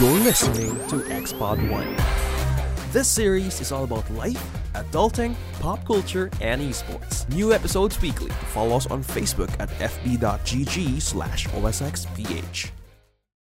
You're listening to Xpod One. This series is all about life, adulting, pop culture, and esports. New episodes weekly. Follow us on Facebook at fb.gg slash osxph.